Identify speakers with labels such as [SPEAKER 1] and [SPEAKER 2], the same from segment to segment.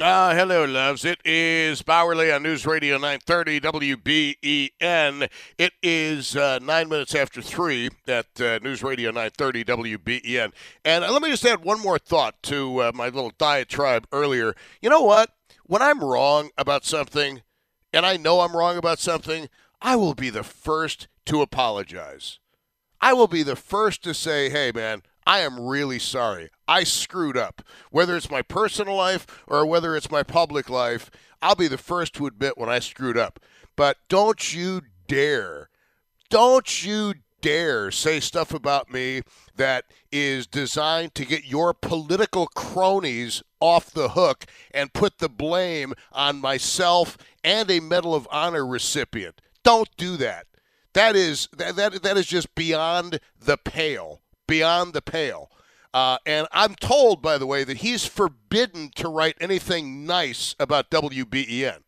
[SPEAKER 1] Uh, hello, loves. It is Bauerle on News Radio 930 WBEN. It is uh, nine minutes after three at uh, News Radio 930 WBEN. And uh, let me just add one more thought to uh, my little diatribe earlier. You know what? When I'm wrong about something, and I know I'm wrong about something, I will be the first to apologize. I will be the first to say, hey, man, I am really sorry. I screwed up. Whether it's my personal life or whether it's my public life, I'll be the first to admit when I screwed up. But don't you dare, don't you dare say stuff about me that is designed to get your political cronies off the hook and put the blame on myself and a Medal of Honor recipient. Don't do that. That is that, that, that is just beyond the pale beyond the pale. Uh, and I'm told, by the way, that he's forbidden to write anything nice about WBEN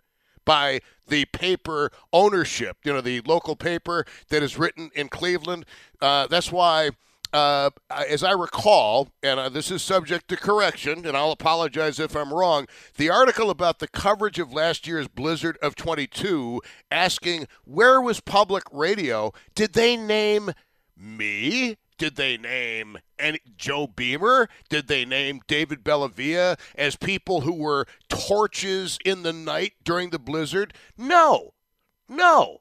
[SPEAKER 1] by the paper ownership, you know, the local paper that is written in Cleveland. Uh, that's why, uh, as I recall, and uh, this is subject to correction, and I'll apologize if I'm wrong, the article about the coverage of last year's blizzard of 22 asking, where was public radio? Did they name me? Did they name any, Joe Beamer? Did they name David Bellavia as people who were torches in the night during the blizzard? No, no.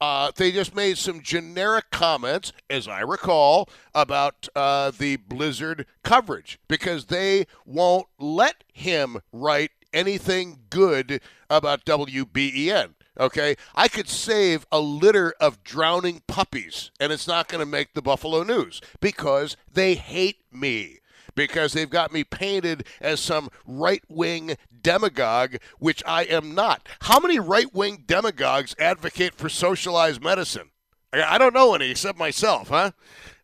[SPEAKER 1] Uh, they just made some generic comments, as I recall, about uh, the blizzard coverage because they won't let him write anything good about WBEN. Okay, I could save a litter of drowning puppies, and it's not going to make the Buffalo News because they hate me. Because they've got me painted as some right wing demagogue, which I am not. How many right wing demagogues advocate for socialized medicine? I don't know any except myself, huh?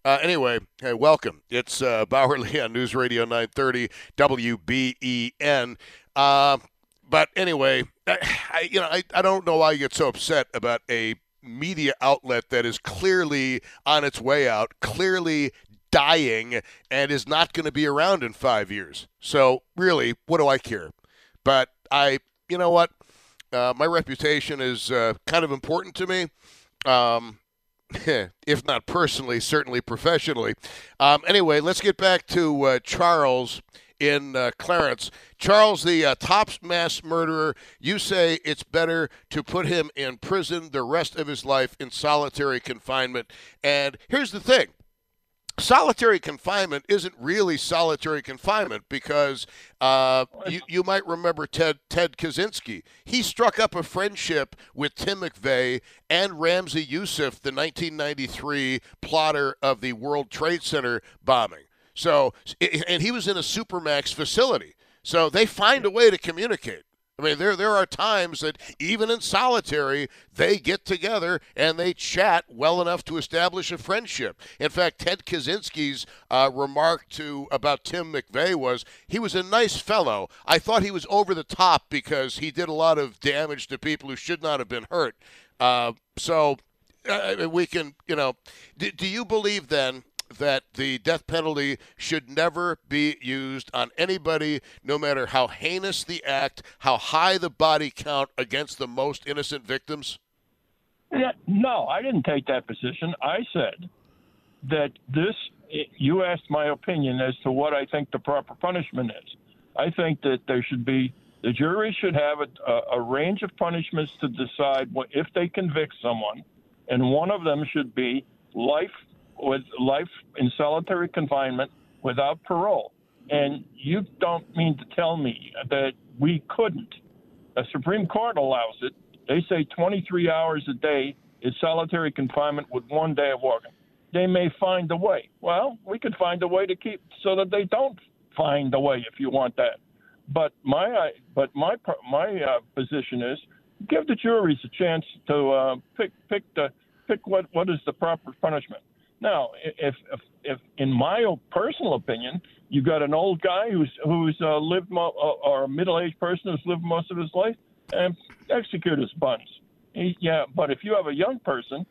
[SPEAKER 1] Uh, anyway, hey, welcome. It's uh, Bauerle on News Radio 930 WBEN. Uh, but anyway, I, you know, I, I don't know why you get so upset about a media outlet that is clearly on its way out, clearly dying, and is not going to be around in five years. So really, what do I care? But I, you know what? Uh, my reputation is uh, kind of important to me. Um, if not personally, certainly professionally. Um, anyway, let's get back to uh, Charles in uh, Clarence. Charles, the uh, top mass murderer, you say it's better to put him in prison the rest of his life in solitary confinement. And here's the thing solitary confinement isn't really solitary confinement because uh, you, you might remember Ted Ted Kaczynski. He struck up a friendship with Tim McVeigh and Ramzi Yousef, the 1993 plotter of the World Trade Center bombing. So, and he was in a supermax facility. So they find a way to communicate. I mean, there there are times that even in solitary, they get together and they chat well enough to establish a friendship. In fact, Ted Kaczynski's uh, remark to about Tim McVeigh was he was a nice fellow. I thought he was over the top because he did a lot of damage to people who should not have been hurt. Uh, so uh, we can, you know, do, do you believe then? That the death penalty should never be used on anybody, no matter how heinous the act, how high the body count against the most innocent victims?
[SPEAKER 2] Yeah, no, I didn't take that position. I said that this, you asked my opinion as to what I think the proper punishment is. I think that there should be The jury should have a, a, a range of punishments to decide what, if they convict someone, and one of them should be life with life in solitary confinement without parole. And you don't mean to tell me that we couldn't. The Supreme Court allows it. They say 23 hours a day is solitary confinement with one day of walking. They may find a way. Well, we could find a way to keep so that they don't find a way if you want that. But my but my my uh, position is give the juries a chance to uh, pick pick the pick what what is the proper punishment. Now, if if, if in my personal opinion, you've got an old guy who's who's uh, lived mo- uh, or a middle-aged person who's lived most of his life, and execute his buns. He, yeah, but if you have a young person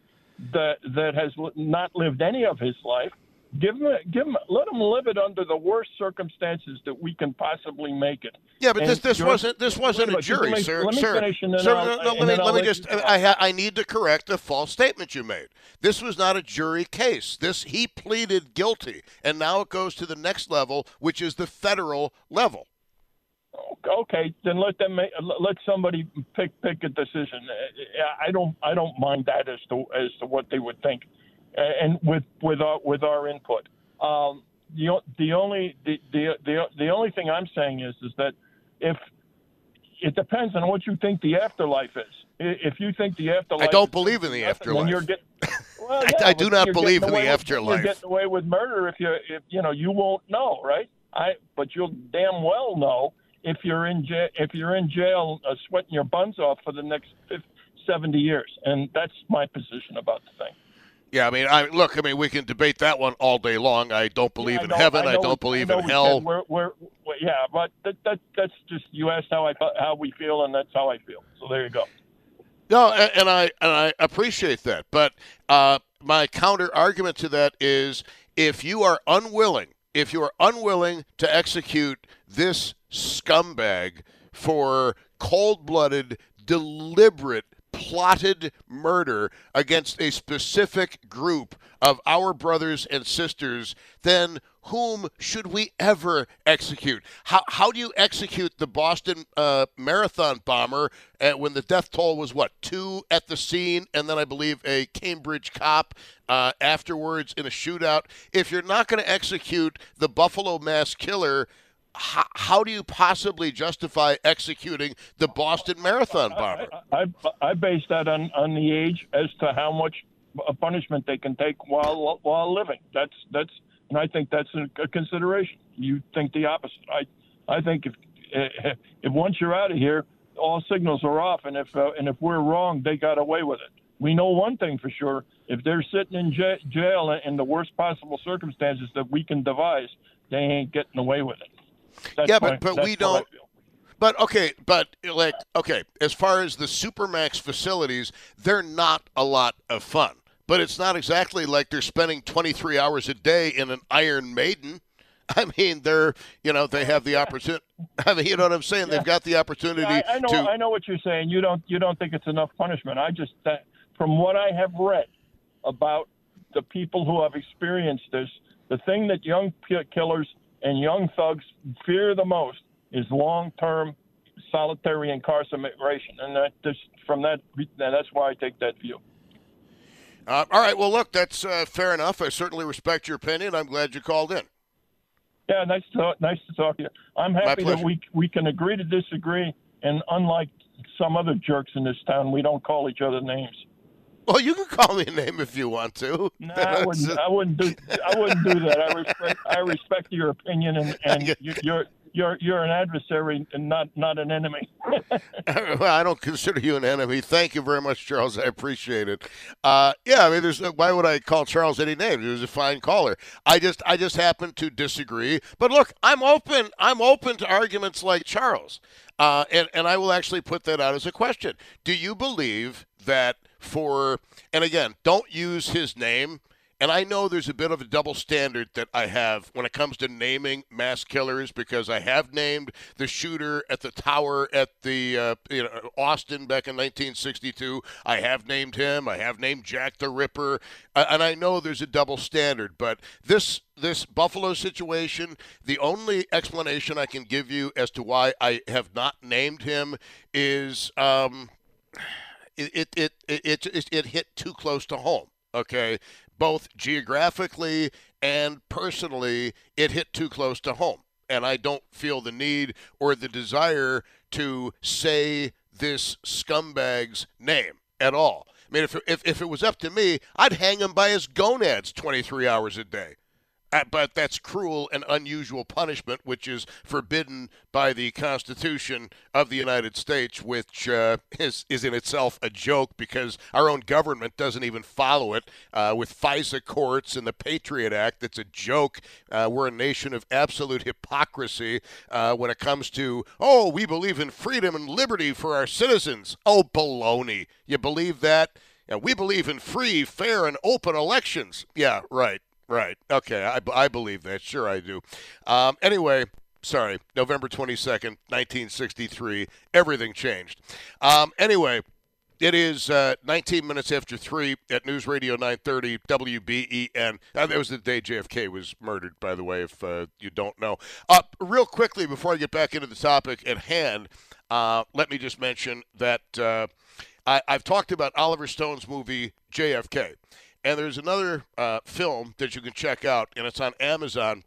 [SPEAKER 2] that that has not lived any of his life, give him, give him, let him live it under the worst circumstances that we can possibly make it.
[SPEAKER 1] Yeah, but and this this wasn't this wasn't a jury,
[SPEAKER 2] me,
[SPEAKER 1] sir.
[SPEAKER 2] Let me
[SPEAKER 1] sir,
[SPEAKER 2] finish and then
[SPEAKER 1] sir,
[SPEAKER 2] I'll,
[SPEAKER 1] no, no, let me let me just. I ha, I need to correct a false statement you made. This was not a jury case. This he pleaded guilty, and now it goes to the next level, which is the federal level
[SPEAKER 2] okay, then let them make, let somebody pick pick a decision. I don't I don't mind that as to as to what they would think, and with with our with our input. Um, the the only the, the the the only thing I'm saying is is that if it depends on what you think the afterlife is. If you think the afterlife,
[SPEAKER 1] I don't believe in the afterlife.
[SPEAKER 2] You're get, well, yeah,
[SPEAKER 1] I, I, do not believe in the
[SPEAKER 2] with,
[SPEAKER 1] afterlife.
[SPEAKER 2] You're getting away with murder if you if you know you won't know, right? I but you'll damn well know if you're in jail, if you're in jail, uh, sweating your buns off for the next 50, 70 years, and that's my position about the thing.
[SPEAKER 1] Yeah, I mean, I look. I mean, we can debate that one all day long. I don't believe
[SPEAKER 2] yeah,
[SPEAKER 1] in heaven.
[SPEAKER 2] I,
[SPEAKER 1] I don't
[SPEAKER 2] we,
[SPEAKER 1] believe
[SPEAKER 2] I
[SPEAKER 1] in hell.
[SPEAKER 2] We're, we're, we're, yeah, but that, that that's just you asked how I how we feel, and that's how I feel. So there you go.
[SPEAKER 1] No, and, and I and I appreciate that, but uh, my counter argument to that is if you are unwilling, if you are unwilling to execute this scumbag for cold blooded, deliberate, plotted murder against a specific group of our brothers and sisters, then whom should we ever execute? How, how do you execute the Boston uh, Marathon bomber uh, when the death toll was what, two at the scene, and then I believe a Cambridge cop uh, afterwards in a shootout? If you're not going to execute the Buffalo mass killer, how, how, do you possibly justify executing the Boston Marathon bomber?
[SPEAKER 2] I, I, I base that on, on the age as to how much punishment they can take while while living. That's that's and I think that's a, a consideration. You think the opposite. I I think if if once you're out of here, all signals are off, and if uh, and if we're wrong, they got away with it. We know one thing for sure: if they're sitting in jail in the worst possible circumstances that we can devise, they ain't getting away with it. That's
[SPEAKER 1] yeah,
[SPEAKER 2] my,
[SPEAKER 1] but but we don't. But okay, but like okay, as far as the supermax facilities, they're not a lot of fun. But it's not exactly like they're spending 23 hours a day in an Iron Maiden. I mean, they're you know they have the opportunity. I mean, you know what I'm saying? Yeah. They've got the opportunity. Yeah,
[SPEAKER 2] I, I, know.
[SPEAKER 1] To,
[SPEAKER 2] I know what you're saying. You don't. You don't think it's enough punishment. I just, that, from what I have read about the people who have experienced this, the thing that young killers and young thugs fear the most is long-term solitary incarceration, and that just from that that's why I take that view.
[SPEAKER 1] Uh, all right. Well, look, that's uh, fair enough. I certainly respect your opinion. I'm glad you called in.
[SPEAKER 2] Yeah, nice to nice to talk to you. I'm happy that we we can agree to disagree, and unlike some other jerks in this town, we don't call each other names.
[SPEAKER 1] Well, you can call me a name if you want to.
[SPEAKER 2] No, I wouldn't. I wouldn't do. I wouldn't do that. I respect. I respect your opinion, and, and you're you're you're an adversary and not not an enemy.
[SPEAKER 1] well, I don't consider you an enemy. Thank you very much, Charles. I appreciate it. Uh, yeah, I mean, there's why would I call Charles any name? He was a fine caller. I just I just happen to disagree. But look, I'm open. I'm open to arguments like Charles, uh, and and I will actually put that out as a question. Do you believe that? For, and again, don't use his name And I know there's a bit of a double standard that I have when it comes to naming mass killers because I have named the shooter at the tower at the uh, you know, Austin back in 1962. I have named him. I have named Jack the Ripper, and I know there's a double standard. But this this Buffalo situation, the only explanation I can give you as to why I have not named him is um, it, it, it, it, it, it hit too close to home. Okay, both geographically and personally, it hit too close to home. And I don't feel the need or the desire to say this scumbag's name at all. I mean, if, if, if it was up to me, I'd hang him by his gonads 23 hours a day. Uh, but that's cruel and unusual punishment, which is forbidden by the Constitution of the United States, which uh, is, is in itself a joke because our own government doesn't even follow it. Uh, with FISA courts and the Patriot Act, it's a joke. Uh, we're a nation of absolute hypocrisy uh, when it comes to, oh, we believe in freedom and liberty for our citizens. Oh, baloney. You believe that? Yeah, we believe in free, fair, and open elections. Yeah, right. Right. Okay. I, I believe that. Sure, I do. Um, anyway, sorry. November 22nd, 1963. Everything changed. Um, anyway. It is uh, 19 minutes after 3 at News Radio 930 WBEN. Uh, that was the day JFK was murdered, by the way, if uh, you don't know. Uh, real quickly, before I get back into the topic at hand, uh, let me just mention that uh, I, I've talked about Oliver Stone's movie JFK. And there's another uh, film that you can check out, and it's on Amazon.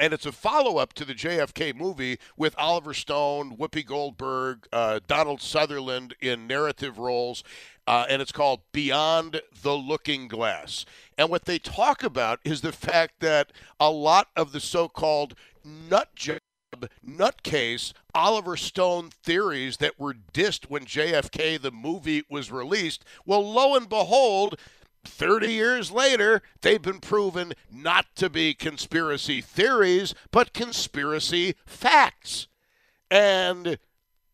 [SPEAKER 1] And it's a follow up to the JFK movie with Oliver Stone, Whoopi Goldberg, uh, Donald Sutherland in narrative roles. Uh, and it's called Beyond the Looking Glass. And what they talk about is the fact that a lot of the so called nut job, nutcase Oliver Stone theories that were dissed when JFK the movie was released, well, lo and behold, 30 years later, they've been proven not to be conspiracy theories, but conspiracy facts. And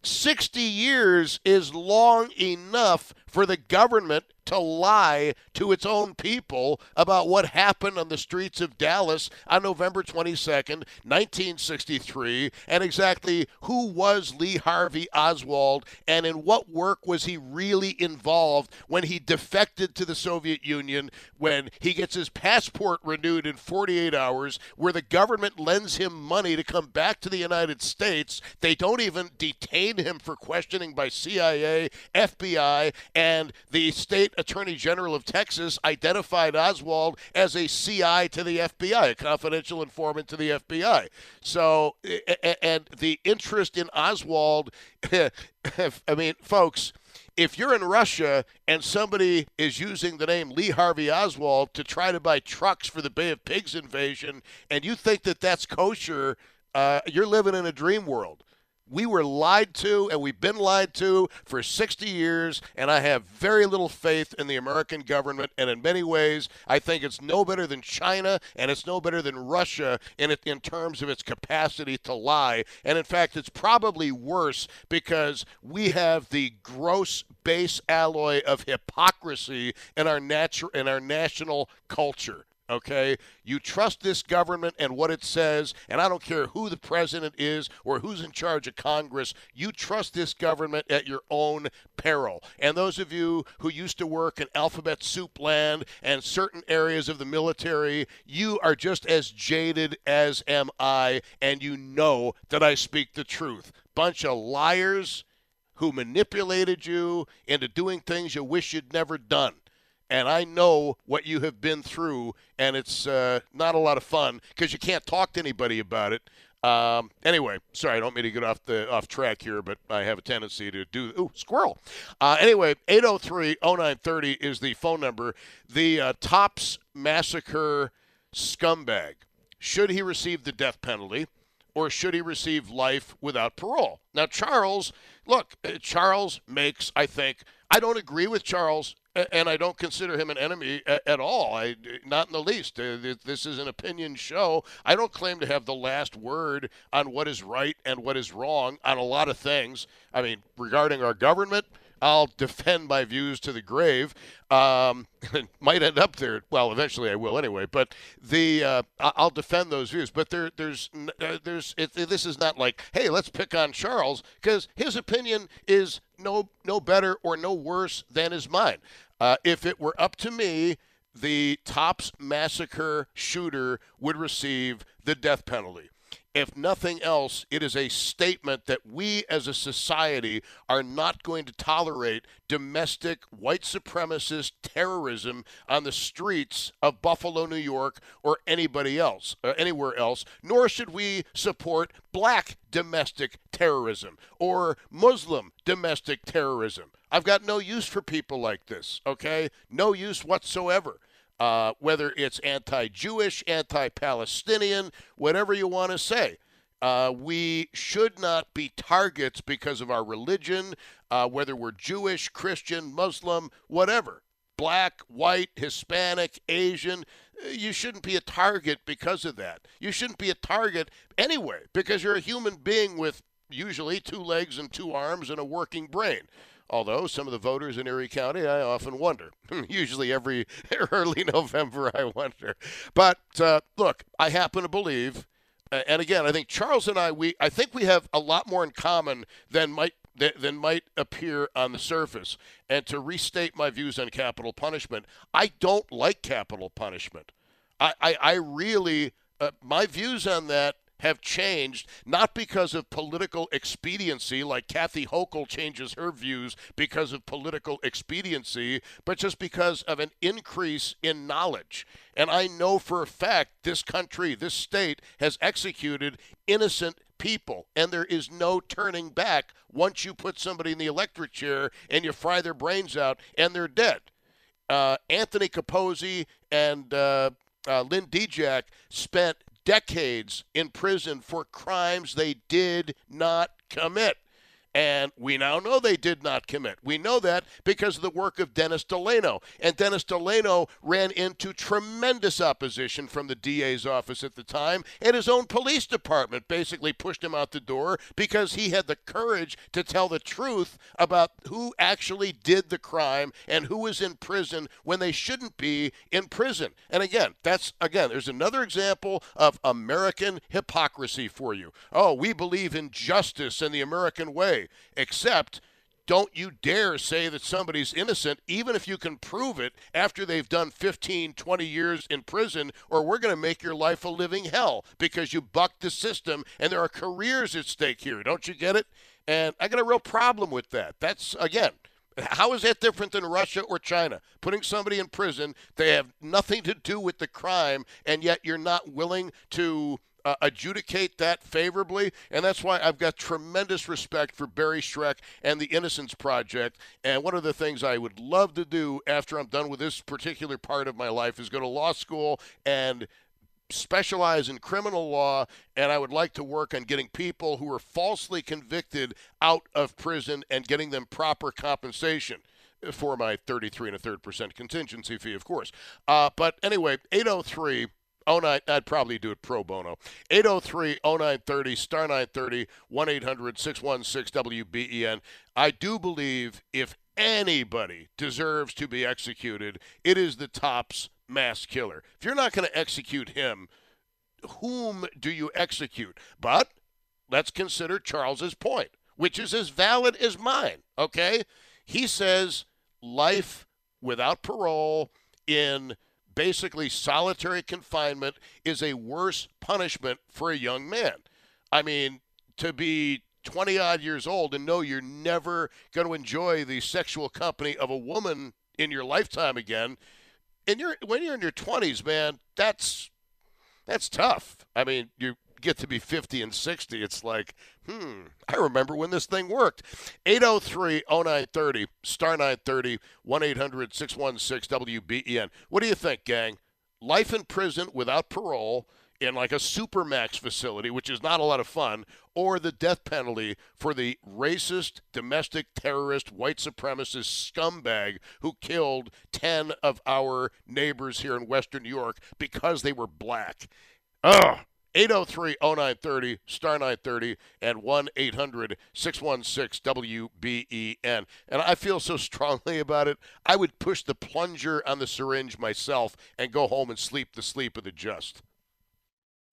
[SPEAKER 1] 60 years is long enough for the government to lie to its own people about what happened on the streets of Dallas on November 22nd, 1963, and exactly who was Lee Harvey Oswald and in what work was he really involved when he defected to the Soviet Union, when he gets his passport renewed in 48 hours, where the government lends him money to come back to the United States. They don't even detain him for questioning by CIA, FBI, and the state Attorney General of Texas identified Oswald as a CI to the FBI, a confidential informant to the FBI. So, and the interest in Oswald, I mean, folks, if you're in Russia and somebody is using the name Lee Harvey Oswald to try to buy trucks for the Bay of Pigs invasion, and you think that that's kosher, uh, you're living in a dream world. We were lied to, and we've been lied to for 60 years, and I have very little faith in the American government. And in many ways, I think it's no better than China, and it's no better than Russia in, it, in terms of its capacity to lie. And in fact, it's probably worse because we have the gross base alloy of hypocrisy in our, natu- in our national culture okay? You trust this government and what it says, and I don't care who the president is or who's in charge of Congress. You trust this government at your own peril. And those of you who used to work in alphabet soup land and certain areas of the military, you are just as jaded as am I, and you know that I speak the truth. Bunch of liars who manipulated you into doing things you wish you'd never done and I know what you have been through, and it's uh, not a lot of fun because you can't talk to anybody about it. Um, anyway, sorry, I don't mean to get off the off track here, but I have a tendency to do. Ooh, squirrel. Uh, anyway, 803-0930 is the phone number. The uh, Tops massacre scumbag. Should he receive the death penalty, or should he receive life without parole? Now, Charles, look, uh, Charles makes, I think, I don't agree with Charles and I don't consider him an enemy at, all. I not in the least. Uh, this is an opinion show. I don't claim to have the last word on what is right and what is wrong on a lot of things. I mean, regarding our government, I'll defend my views to the grave. Um, might end up there. Well, eventually I will anyway. But the uh, I'll defend those views. But there, there's, uh, there's. It, this is not like, hey, let's pick on Charles because his opinion is no, no better or no worse than is mine. Uh, if it were up to me, the Tops massacre shooter would receive the death penalty if nothing else, it is a statement that we as a society are not going to tolerate domestic white supremacist terrorism on the streets of Buffalo, New York, or anybody else, or anywhere else, nor should we support black domestic terrorism or Muslim domestic terrorism. I've got no use for people like this, okay? No use whatsoever uh, whether it's anti Jewish, anti Palestinian, whatever you want to say. Uh, we should not be targets because of our religion, uh, whether we're Jewish, Christian, Muslim, whatever. Black, white, Hispanic, Asian. Uh, you shouldn't be a target because of that. You shouldn't be a target anyway because you're a human being with usually two legs and two arms and a working brain. Although some of the voters in Erie County, I often wonder. Usually every early November, I wonder. But uh, look, I happen to believe, and again, I think Charles and I, we, I think we have a lot more in common than might than might appear on the surface. And to restate my views on capital punishment, I don't like capital punishment. I, I, I really, uh, my views on that have changed, not because of political expediency, like Kathy Hochul changes her views because of political expediency, but just because of an increase in knowledge. And I know for a fact this country, this state, has executed innocent people, and there is no turning back once you put somebody in the electric chair and you fry their brains out and they're dead. Uh, Anthony Capozzi and uh, uh, Lynn DeJac spent decades in prison for crimes they did not commit. And we now know they did not commit. We know that because of the work of Dennis Delano. And Dennis Delano ran into tremendous opposition from the DA's office at the time, and his own police department basically pushed him out the door because he had the courage to tell the truth about who actually did the crime and who was in prison when they shouldn't be in prison. And again, that's again, there's another example of American hypocrisy for you. Oh, we believe in justice and the American way except don't you dare say that somebody's innocent, even if you can prove it after they've done 15, 20 years in prison, or we're going to make your life a living hell because you bucked the system and there are careers at stake here. Don't you get it? And I got a real problem with that. That's, again, how is that different than Russia or China? Putting somebody in prison, they have nothing to do with the crime, and yet you're not willing to uh, adjudicate that favorably. And that's why I've got tremendous respect for Barry Scheck and the Innocence Project. And one of the things I would love to do after I'm done with this particular part of my life is go to law school and specialize in criminal law and I would like to work on getting people who are falsely convicted out of prison and getting them proper compensation for my 33 and a third percent contingency fee, of course. Uh, but anyway, 803 09, I'd probably do it pro bono. 803 0930, star 930, 1 800 616 WBEN. I do believe if anybody deserves to be executed, it is the Tops mass killer. If you're not going to execute him, whom do you execute? But let's consider Charles's point, which is as valid as mine, okay? He says life without parole in basically solitary confinement is a worse punishment for a young man. I mean, to be 20 odd years old and know you're never going to enjoy the sexual company of a woman in your lifetime again. And you're when you're in your 20s, man, that's that's tough. I mean, you get to be 50 and 60, it's like, hmm, I remember when this thing worked. 803 0930, star 930, 1 800 616 WBEN. What do you think, gang? Life in prison without parole in like a supermax facility, which is not a lot of fun, or the death penalty for the racist, domestic terrorist, white supremacist scumbag who killed 10 of our neighbors here in Western New York because they were black. Ugh. 803 0930, star 930, and 1 800 616 WBEN. And I feel so strongly about it, I would push the plunger on the syringe myself and go home and sleep the sleep of the just.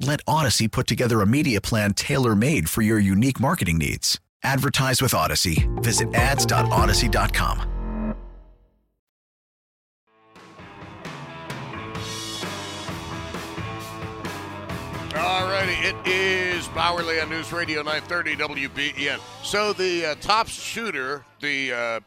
[SPEAKER 3] Let Audacy put together a media plan tailor made for your unique marketing needs. Advertise with Audacy. Visit ads.audacy.com.
[SPEAKER 1] All righty, it is Bauerle on News Radio 930 WBEN. So the uh, top shooter, the uh,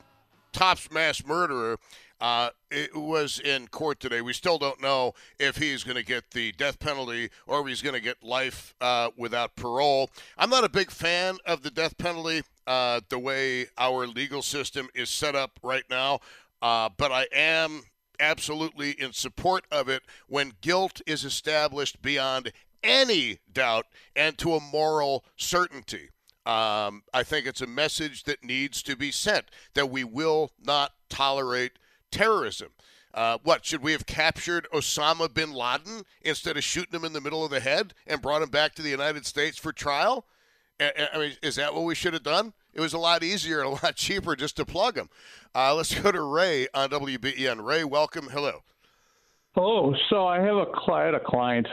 [SPEAKER 1] Tops mass murderer, uh, it was in court today. We still don't know if he's going to get the death penalty or if he's going to get life uh, without parole. I'm not a big fan of the death penalty, uh, the way our legal system is set up right now, uh, but I am absolutely in support of it when guilt is established beyond any doubt and to a moral certainty. Um, I think it's a message that needs to be sent that we will not tolerate terrorism. Uh, what should we have captured Osama bin Laden instead of shooting him in the middle of the head and brought him back to the United States for trial? I mean, is that what we should have done? It was a lot easier and a lot cheaper just to plug him. Uh, let's go to Ray on WBEN. Ray, welcome. Hello.
[SPEAKER 4] Hello. So I have a, I had a client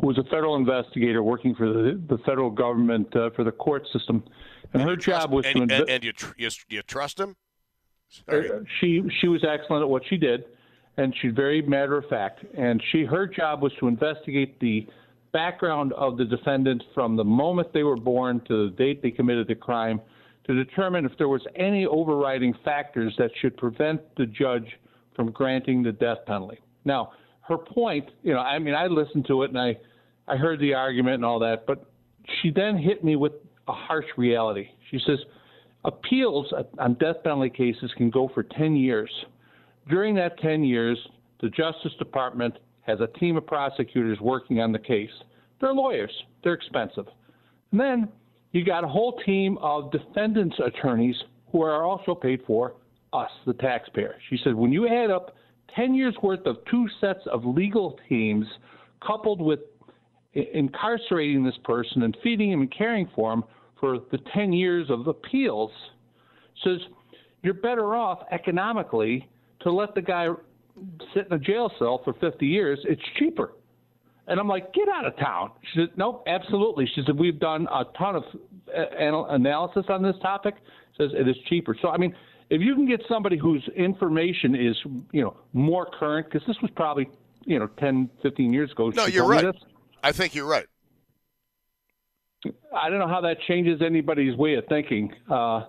[SPEAKER 4] who was a federal investigator working for the, the federal government uh, for the court system, and, and her job was
[SPEAKER 1] and,
[SPEAKER 4] to.
[SPEAKER 1] And, and you, tr- you, you trust him? Sorry.
[SPEAKER 4] Uh, she she was excellent at what she did, and she's very matter of fact. And she her job was to investigate the background of the defendant from the moment they were born to the date they committed the crime, to determine if there was any overriding factors that should prevent the judge from granting the death penalty. Now, her point, you know, I mean, I listened to it and I, I heard the argument and all that, but she then hit me with a harsh reality. She says, appeals on death penalty cases can go for 10 years. During that 10 years, the Justice Department has a team of prosecutors working on the case. They're lawyers, they're expensive. And then you got a whole team of defendants' attorneys who are also paid for us, the taxpayer. She said, when you add up 10 years worth of two sets of legal teams coupled with incarcerating this person and feeding him and caring for him for the 10 years of appeals says you're better off economically to let the guy sit in a jail cell for 50 years. It's cheaper. And I'm like, get out of town. She said, nope, absolutely. She said, we've done a ton of uh, analysis on this topic. Says it is cheaper. So, I mean, if you can get somebody whose information is, you know, more current, because this was probably, you know, 10, 15 years ago.
[SPEAKER 1] No, you're right. I think you're right.
[SPEAKER 4] I don't know how that changes anybody's way of thinking. Uh,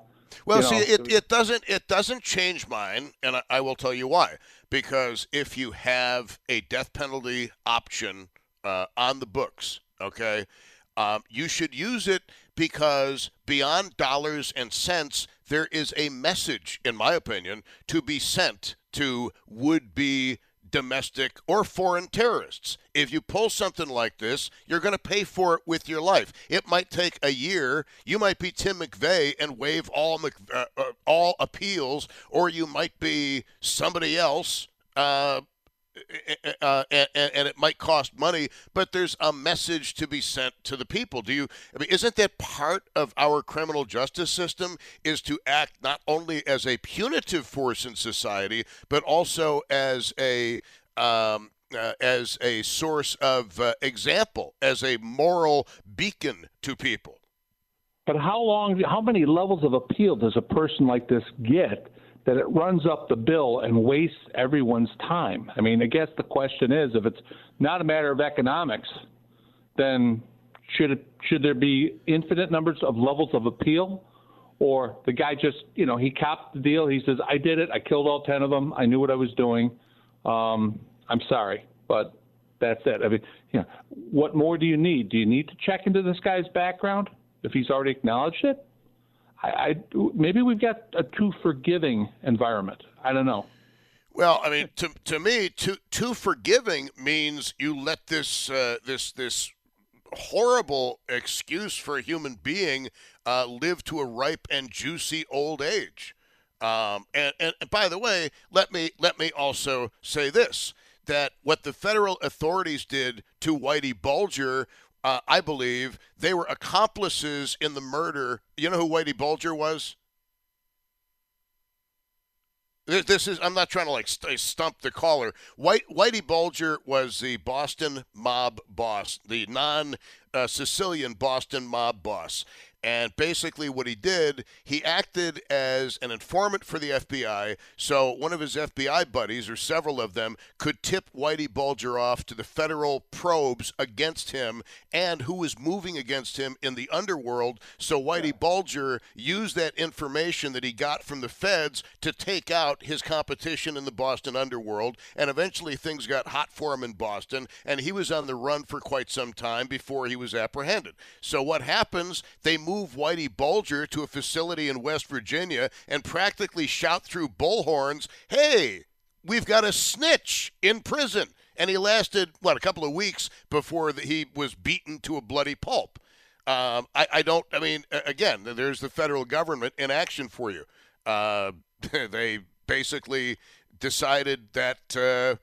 [SPEAKER 1] well, see, know. it, it doesn't it doesn't change mine, and I, I, will tell you why. Because if you have a death penalty option uh, on the books, okay, um, you should use it because beyond dollars and cents, there is a message, in my opinion, to be sent to would be domestic or foreign terrorists. If you pull something like this, you're going to pay for it with your life. It might take a year. You might be Tim McVeigh and waive all uh, uh, all appeals, or you might be somebody else. Uh, uh, and, and, it might cost money, but there's a message to be sent to the people. Do you? I mean, isn't that part of our criminal justice system? Is to act not only as a punitive force in society, but also as a um, uh, as a source of uh, example, as a moral beacon to people.
[SPEAKER 4] But how long, how many levels of appeal does a person like this get that it runs up the bill and wastes everyone's time? I mean, I guess the question is if it's not a matter of economics, then should it, should there be infinite numbers of levels of appeal? Or the guy just, you know, he copped the deal. He says, I did it. I killed all 10 of them. I knew what I was doing. Um, I'm sorry, but that's it. I mean, you know, what more do you need? Do you need to check into this guy's background if he's already acknowledged it? I, I maybe we've got a too forgiving environment. I don't know.
[SPEAKER 1] Well, I mean, to to me, too too forgiving means you let this uh, this this horrible excuse for a human being uh, live to a ripe and juicy old age. Um, and, and, and by the way, let me let me also say this: that what the federal authorities did to Whitey Bulger, uh, I believe they were accomplices in the murder. You know who Whitey Bulger was? This is I'm not trying to like stump the caller. White Whitey Bulger was the Boston mob boss, the non uh, Sicilian Boston mob boss. And basically, what he did, he acted as an informant for the FBI. So, one of his FBI buddies, or several of them, could tip Whitey Bulger off to the federal probes against him and who was moving against him in the underworld. So, Whitey Bulger used that information that he got from the feds to take out his competition in the Boston underworld. And eventually, things got hot for him in Boston, and he was on the run for quite some time before he was apprehended. So, what happens? They move Whitey Bulger to a facility in West Virginia and practically shout through bullhorns, hey, we've got a snitch in prison. And he lasted, what, a couple of weeks before he was beaten to a bloody pulp. Um, I, I, don't, I mean, again, there's the federal government in action for you. Uh, they basically decided that. Uh,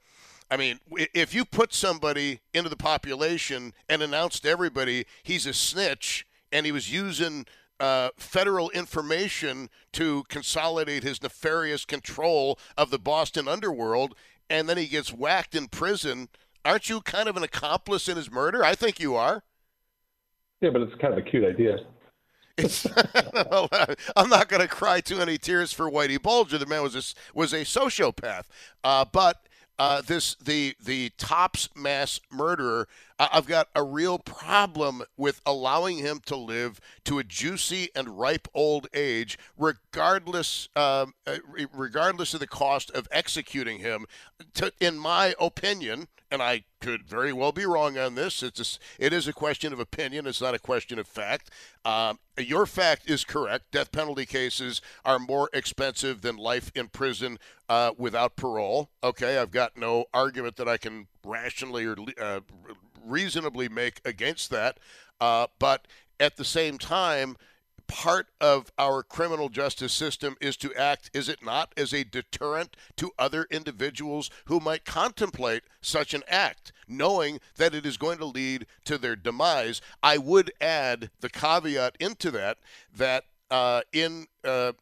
[SPEAKER 1] I mean, if you put somebody into the population and announced to everybody he's a snitch, and he was using uh, federal information to consolidate his nefarious control of the Boston underworld, and then he gets whacked in prison. Aren't you kind of an accomplice in his murder? I think you are.
[SPEAKER 4] Yeah, but it's kind of a cute idea. It's.
[SPEAKER 1] I'm not going to cry too many tears for Whitey Bulger. The man was a, was a sociopath. Uh, but uh, this the the Tops mass murderer. I've got a real problem with allowing him to live to a juicy and ripe old age, regardless um, uh, regardless of the cost of executing him. To, in my opinion, and I could very well be wrong on this. It's a, it is a question of opinion. It's not a question of fact. Um, your fact is correct. Death penalty cases are more expensive than life in prison uh, without parole. Okay, I've got no argument that I can rationally or uh, reasonably make against that. Uh, but at the same time, part of our criminal justice system is to act, is it not, as a deterrent to other individuals who might contemplate such an act, knowing that it is going to lead to their demise. I would add the caveat into that that uh, in uh,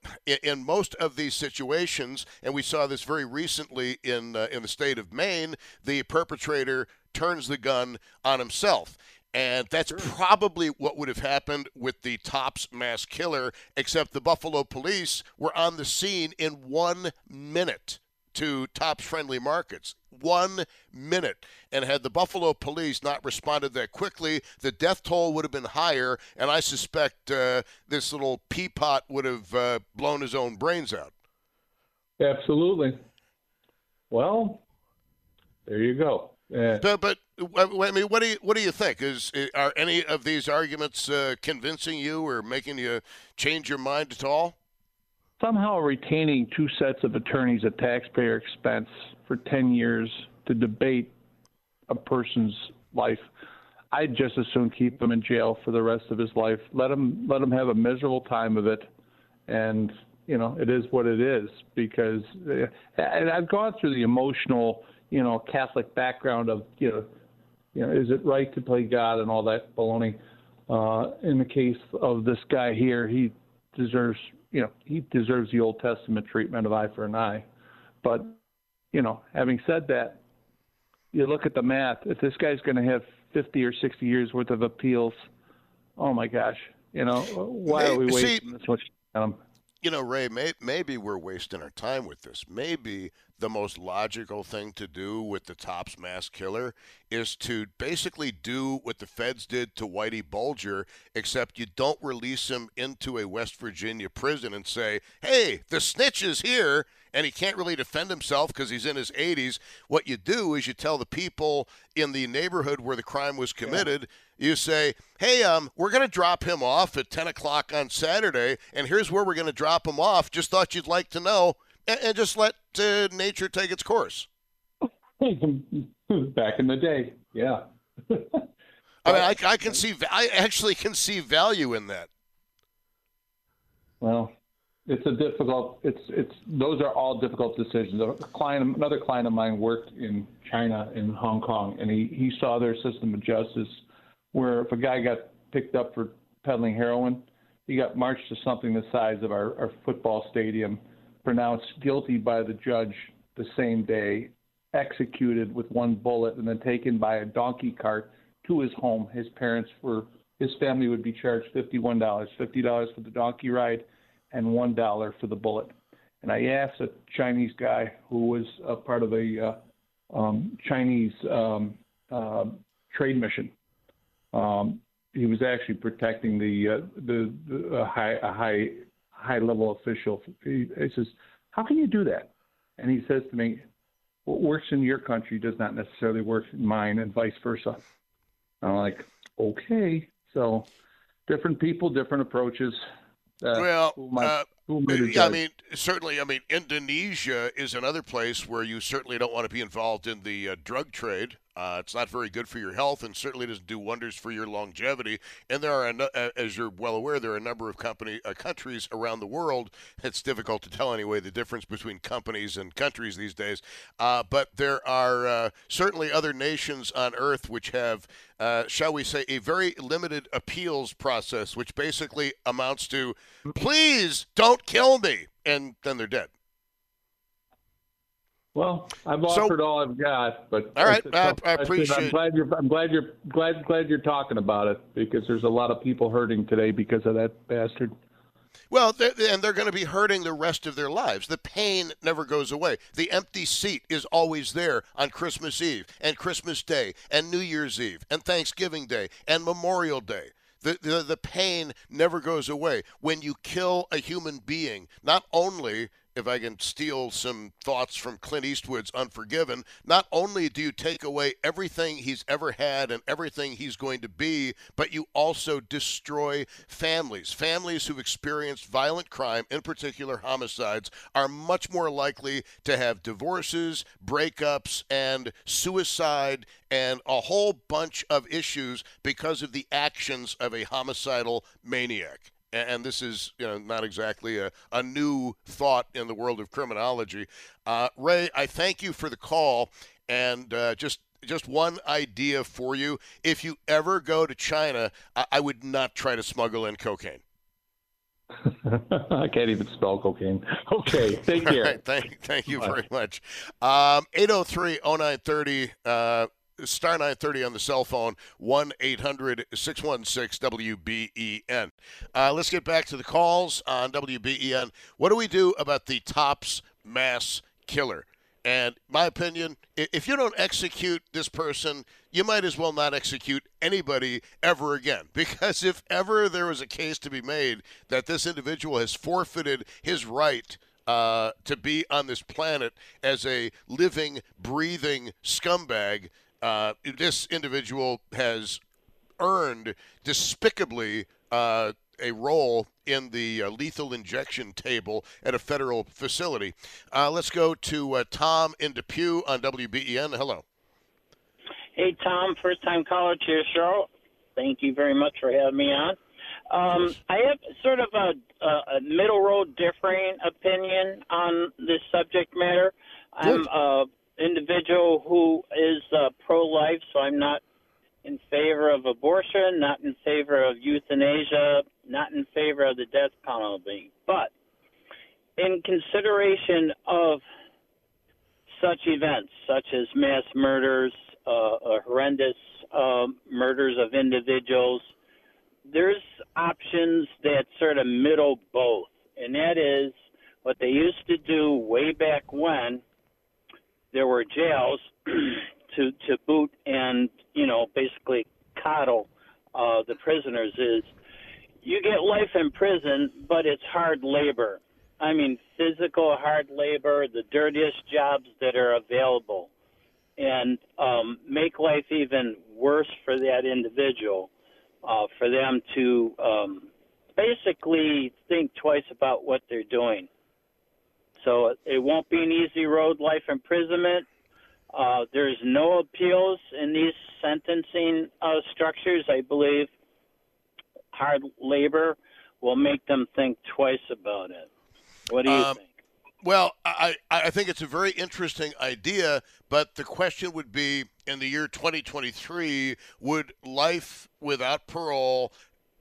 [SPEAKER 1] in most of these situations, and we saw this very recently in uh, in the state of Maine, the perpetrator turns the gun on himself. And that's sure. probably what would have happened with the Tops mass killer, except the Buffalo police were on the scene in one minute to Tops friendly markets. One minute. And had the Buffalo police not responded that quickly, the death toll would have been higher, and I suspect uh, this little peapot would have uh, blown his own brains out.
[SPEAKER 4] Absolutely. Well, there you go.
[SPEAKER 1] Yeah. But, but I mean, what do you what do you think? Is are any of these arguments uh, convincing you or making you change your mind at all?
[SPEAKER 4] Somehow retaining two sets of attorneys at taxpayer expense for ten years to debate a person's life. I'd just as soon keep him in jail for the rest of his life. Let him let him have a miserable time of it, and you know it is what it is. Because uh, and I've gone through the emotional you know, Catholic background of, you know, you know, is it right to play God and all that baloney. Uh, in the case of this guy here, he deserves, you know, he deserves the Old Testament treatment of eye for an eye. But, you know, having said that, you look at the math. If this guy's going to have 50 or 60 years worth of appeals, oh my gosh, You know, why are we wasting this much time?
[SPEAKER 1] You know, Ray, may, maybe we're wasting our time with this. Maybe the most logical thing to do with the Tops mass killer is to basically do what the feds did to Whitey Bulger, except you don't release him into a West Virginia prison and say, hey, the snitch is here and he can't really defend himself because he's in his 80s. What you do is you tell the people in the neighborhood where the crime was committed, yeah. you say, hey, um, we're going to drop him off at 10 o'clock on Saturday, and here's where we're going to drop him off. Just thought you'd like to know and, and just let uh, nature take its course.
[SPEAKER 4] Back in the day, yeah.
[SPEAKER 1] I mean, I, I can see. I actually can see value in that.
[SPEAKER 4] Well, it's a difficult. It's it's those are all difficult decisions. A client, another client of mine worked in China in Hong Kong, and he he saw their system of justice, where if a guy got picked up for peddling heroin, he got marched to something the size of our, our football stadium pronounced guilty by the judge the same day, executed with one bullet, and then taken by a donkey cart to his home. His parents were, his family would be charged $51, $50 for the donkey ride and $1 for the bullet. And I asked a Chinese guy who was a part of a uh, um, Chinese um, uh, trade mission. Um, he was actually protecting the uh, the, the high high high level official. He, he says, How can you do that? And he says to me, What works in your country does not necessarily work in mine, and vice versa. I'm like, Okay. So different people, different approaches.
[SPEAKER 1] Uh, well, uh, I mean, certainly. I mean, Indonesia is another place where you certainly don't want to be involved in the uh, drug trade. Uh, it's not very good for your health, and certainly doesn't do wonders for your longevity. And there are, as you're well aware, there are a number of company uh, countries around the world. It's difficult to tell anyway the difference between companies and countries these days. Uh, but there are uh, certainly other nations on Earth which have, uh, shall we say, a very limited appeals process, which basically amounts to, "Please don't kill me," and then they're dead.
[SPEAKER 4] Well, I've offered so, all I've got, but
[SPEAKER 1] all right, I, I, appreciate.
[SPEAKER 4] I'm glad you're. I'm glad you're glad glad you're talking about it because there's a lot of people hurting today because of that bastard.
[SPEAKER 1] Well, they're, and they're going to be hurting the rest of their lives. The pain never goes away. The empty seat is always there on Christmas Eve and Christmas Day and New Year's Eve and Thanksgiving Day and Memorial Day. The, the, the pain never goes away. When you kill a human being, not only if I can steal some thoughts from Clint Eastwood's Unforgiven, not only do you take away everything he's ever had and everything he's going to be, but you also destroy families. Families who've experienced violent crime, in particular homicides, are much more likely to have divorces, breakups, and suicide and a whole bunch of issues because of the actions of a homicidal maniac and this is you know not exactly a, a new thought in the world of criminology. Uh, Ray, I thank you for the call, and uh, just just one idea for you: if you ever go to China, I, I would not try to smuggle in cocaine.
[SPEAKER 4] I can't even spell cocaine. Okay, take care.
[SPEAKER 1] Right, thank, thank you Bye. very much. Um, 803 0930. Uh, star 930 on the cell phone 1-800-616-wben uh, let's get back to the calls on wben what do we do about the tops mass killer? And my opinion if you don't execute this person you might as well not execute anybody ever again. Because if ever there was a case to be made that this individual has forfeited his right uh, to be on this planet as a living, breathing scumbag, uh, this individual has earned despicably uh, a role in the uh, lethal injection table at a federal facility. Uh, let's go to uh, Tom in Depew on WBEN. Hello.
[SPEAKER 5] Hey, Tom, first time caller to your show. Thank you very much for having me on. Um, I have sort of a, a, middle road differing opinion on this subject matter. Good. I'm uh, individual who is uh, pro-life, so I'm not in favor of abortion, not in favor of euthanasia, not in favor of the death penalty. But in consideration of such events, such as mass murders, uh, uh, horrendous uh, murders of individuals, there's options that sort of middle both, and that is what they used to do way back when there were jails to to boot and you know basically coddle uh, the prisoners is you get life in prison, but it's hard labor. I mean, physical hard labor, the dirtiest jobs that are available, and um, make life even worse for that individual, uh, for them to um, basically think twice about what they're doing. So it won't be an easy road, life imprisonment. Uh, there's no appeals in these sentencing uh, structures. I believe hard labor will make them think twice about it. What do you
[SPEAKER 1] Um,
[SPEAKER 5] think?
[SPEAKER 1] Well, I, I think it's a very interesting idea, but the question would be in the year 2023, would life without parole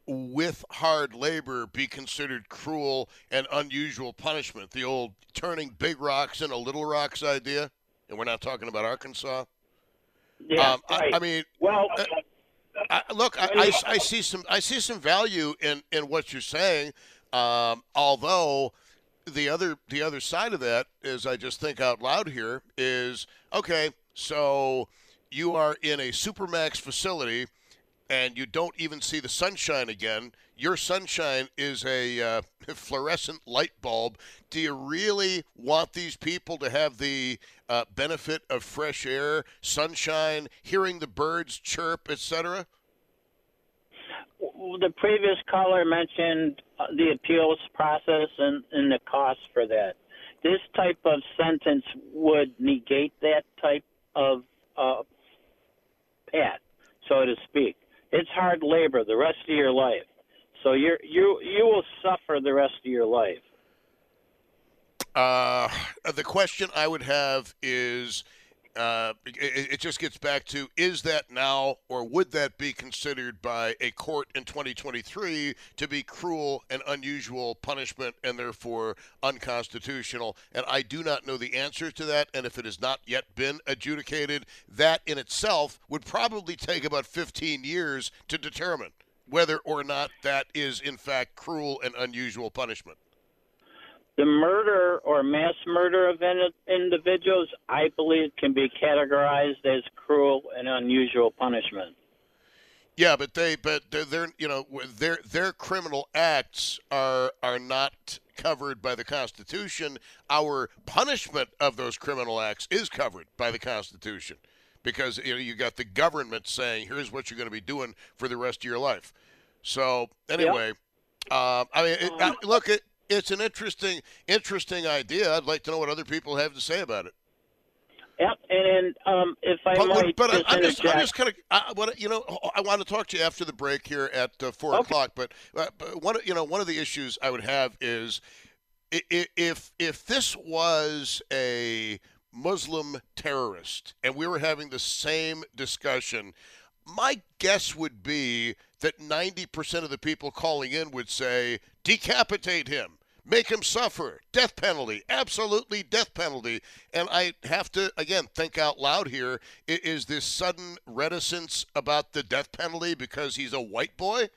[SPEAKER 1] with hard labor be considered cruel and unusual punishment? The old turning big rocks into little rocks idea? And we're not talking about Arkansas.
[SPEAKER 5] Yeah,
[SPEAKER 1] um, I-
[SPEAKER 5] right.
[SPEAKER 1] I mean,
[SPEAKER 5] well,
[SPEAKER 1] uh, I, look, I, I, I see some I see some value in, in what you're saying. Um, although the other the other side of that is I just think out loud here is okay. So you are in a supermax facility and you don't even see the sunshine again. Your sunshine is a uh, fluorescent light bulb. Do you really want these people to have the uh, benefit of fresh air, sunshine, hearing the birds chirp, etc.?
[SPEAKER 5] the previous caller mentioned uh, the appeals process and, and the cost for that. This type of sentence would negate that type of uh, pat, so to speak. It's hard labor the rest of your life, so you're you you will suffer the rest of your life.
[SPEAKER 1] Uh, the question I would have is uh, it, it just gets back to is that now or would that be considered by a court in 2023 to be cruel and unusual punishment and therefore unconstitutional? And I do not know the answer to that. And if it has not yet been adjudicated, that in itself would probably take about 15 years to determine whether or not that is in fact cruel and unusual punishment.
[SPEAKER 5] The murder or mass murder of in- individuals, I believe, can be categorized as cruel and unusual punishment.
[SPEAKER 1] Yeah, but they, but they're, they're, you know, their their criminal acts are are not covered by the Constitution. Our punishment of those criminal acts is covered by the Constitution, because you know you got the government saying, "Here's what you're going to be doing for the rest of your life." So anyway, um, I mean, it, I, look, it, it's an interesting interesting idea. I'd like to know what other people have to say about it.
[SPEAKER 5] Yep, and um, if I
[SPEAKER 1] But,
[SPEAKER 5] might
[SPEAKER 1] but
[SPEAKER 5] just
[SPEAKER 1] I'm just, I'm just kind of, I, what you know, I want to talk to you after the break here at uh, four o'clock. But, uh, but one, of- you know, one of the issues I would have is if if this was a Muslim terrorist and we were having the same discussion, my guess would be that 90% of the people calling in would say, decapitate him, make him suffer, death penalty, absolutely death penalty. And I have to, again, think out loud here is this sudden reticence about the death penalty because he's a white boy?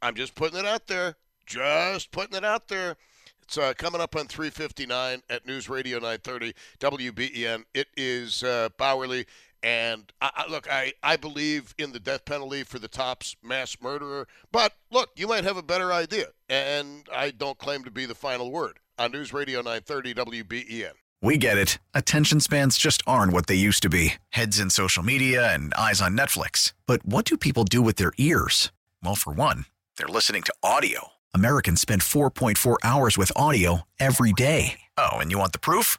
[SPEAKER 1] I'm just putting it out there. Just putting it out there. It's uh, coming up on 359 at News Radio 930 WBEN. It is uh, Bauerle. And I, I, look, I, I believe in the death penalty for the tops mass murderer. But look, you might have a better idea. And I don't claim to be the final word on News Radio 930 WBEN.
[SPEAKER 3] We get it. Attention spans just aren't what they used to be heads in social media and eyes on Netflix. But what do people do with their ears? Well, for one, they're listening to audio. Americans spend 4.4 hours with audio every day. Oh, and you want the proof?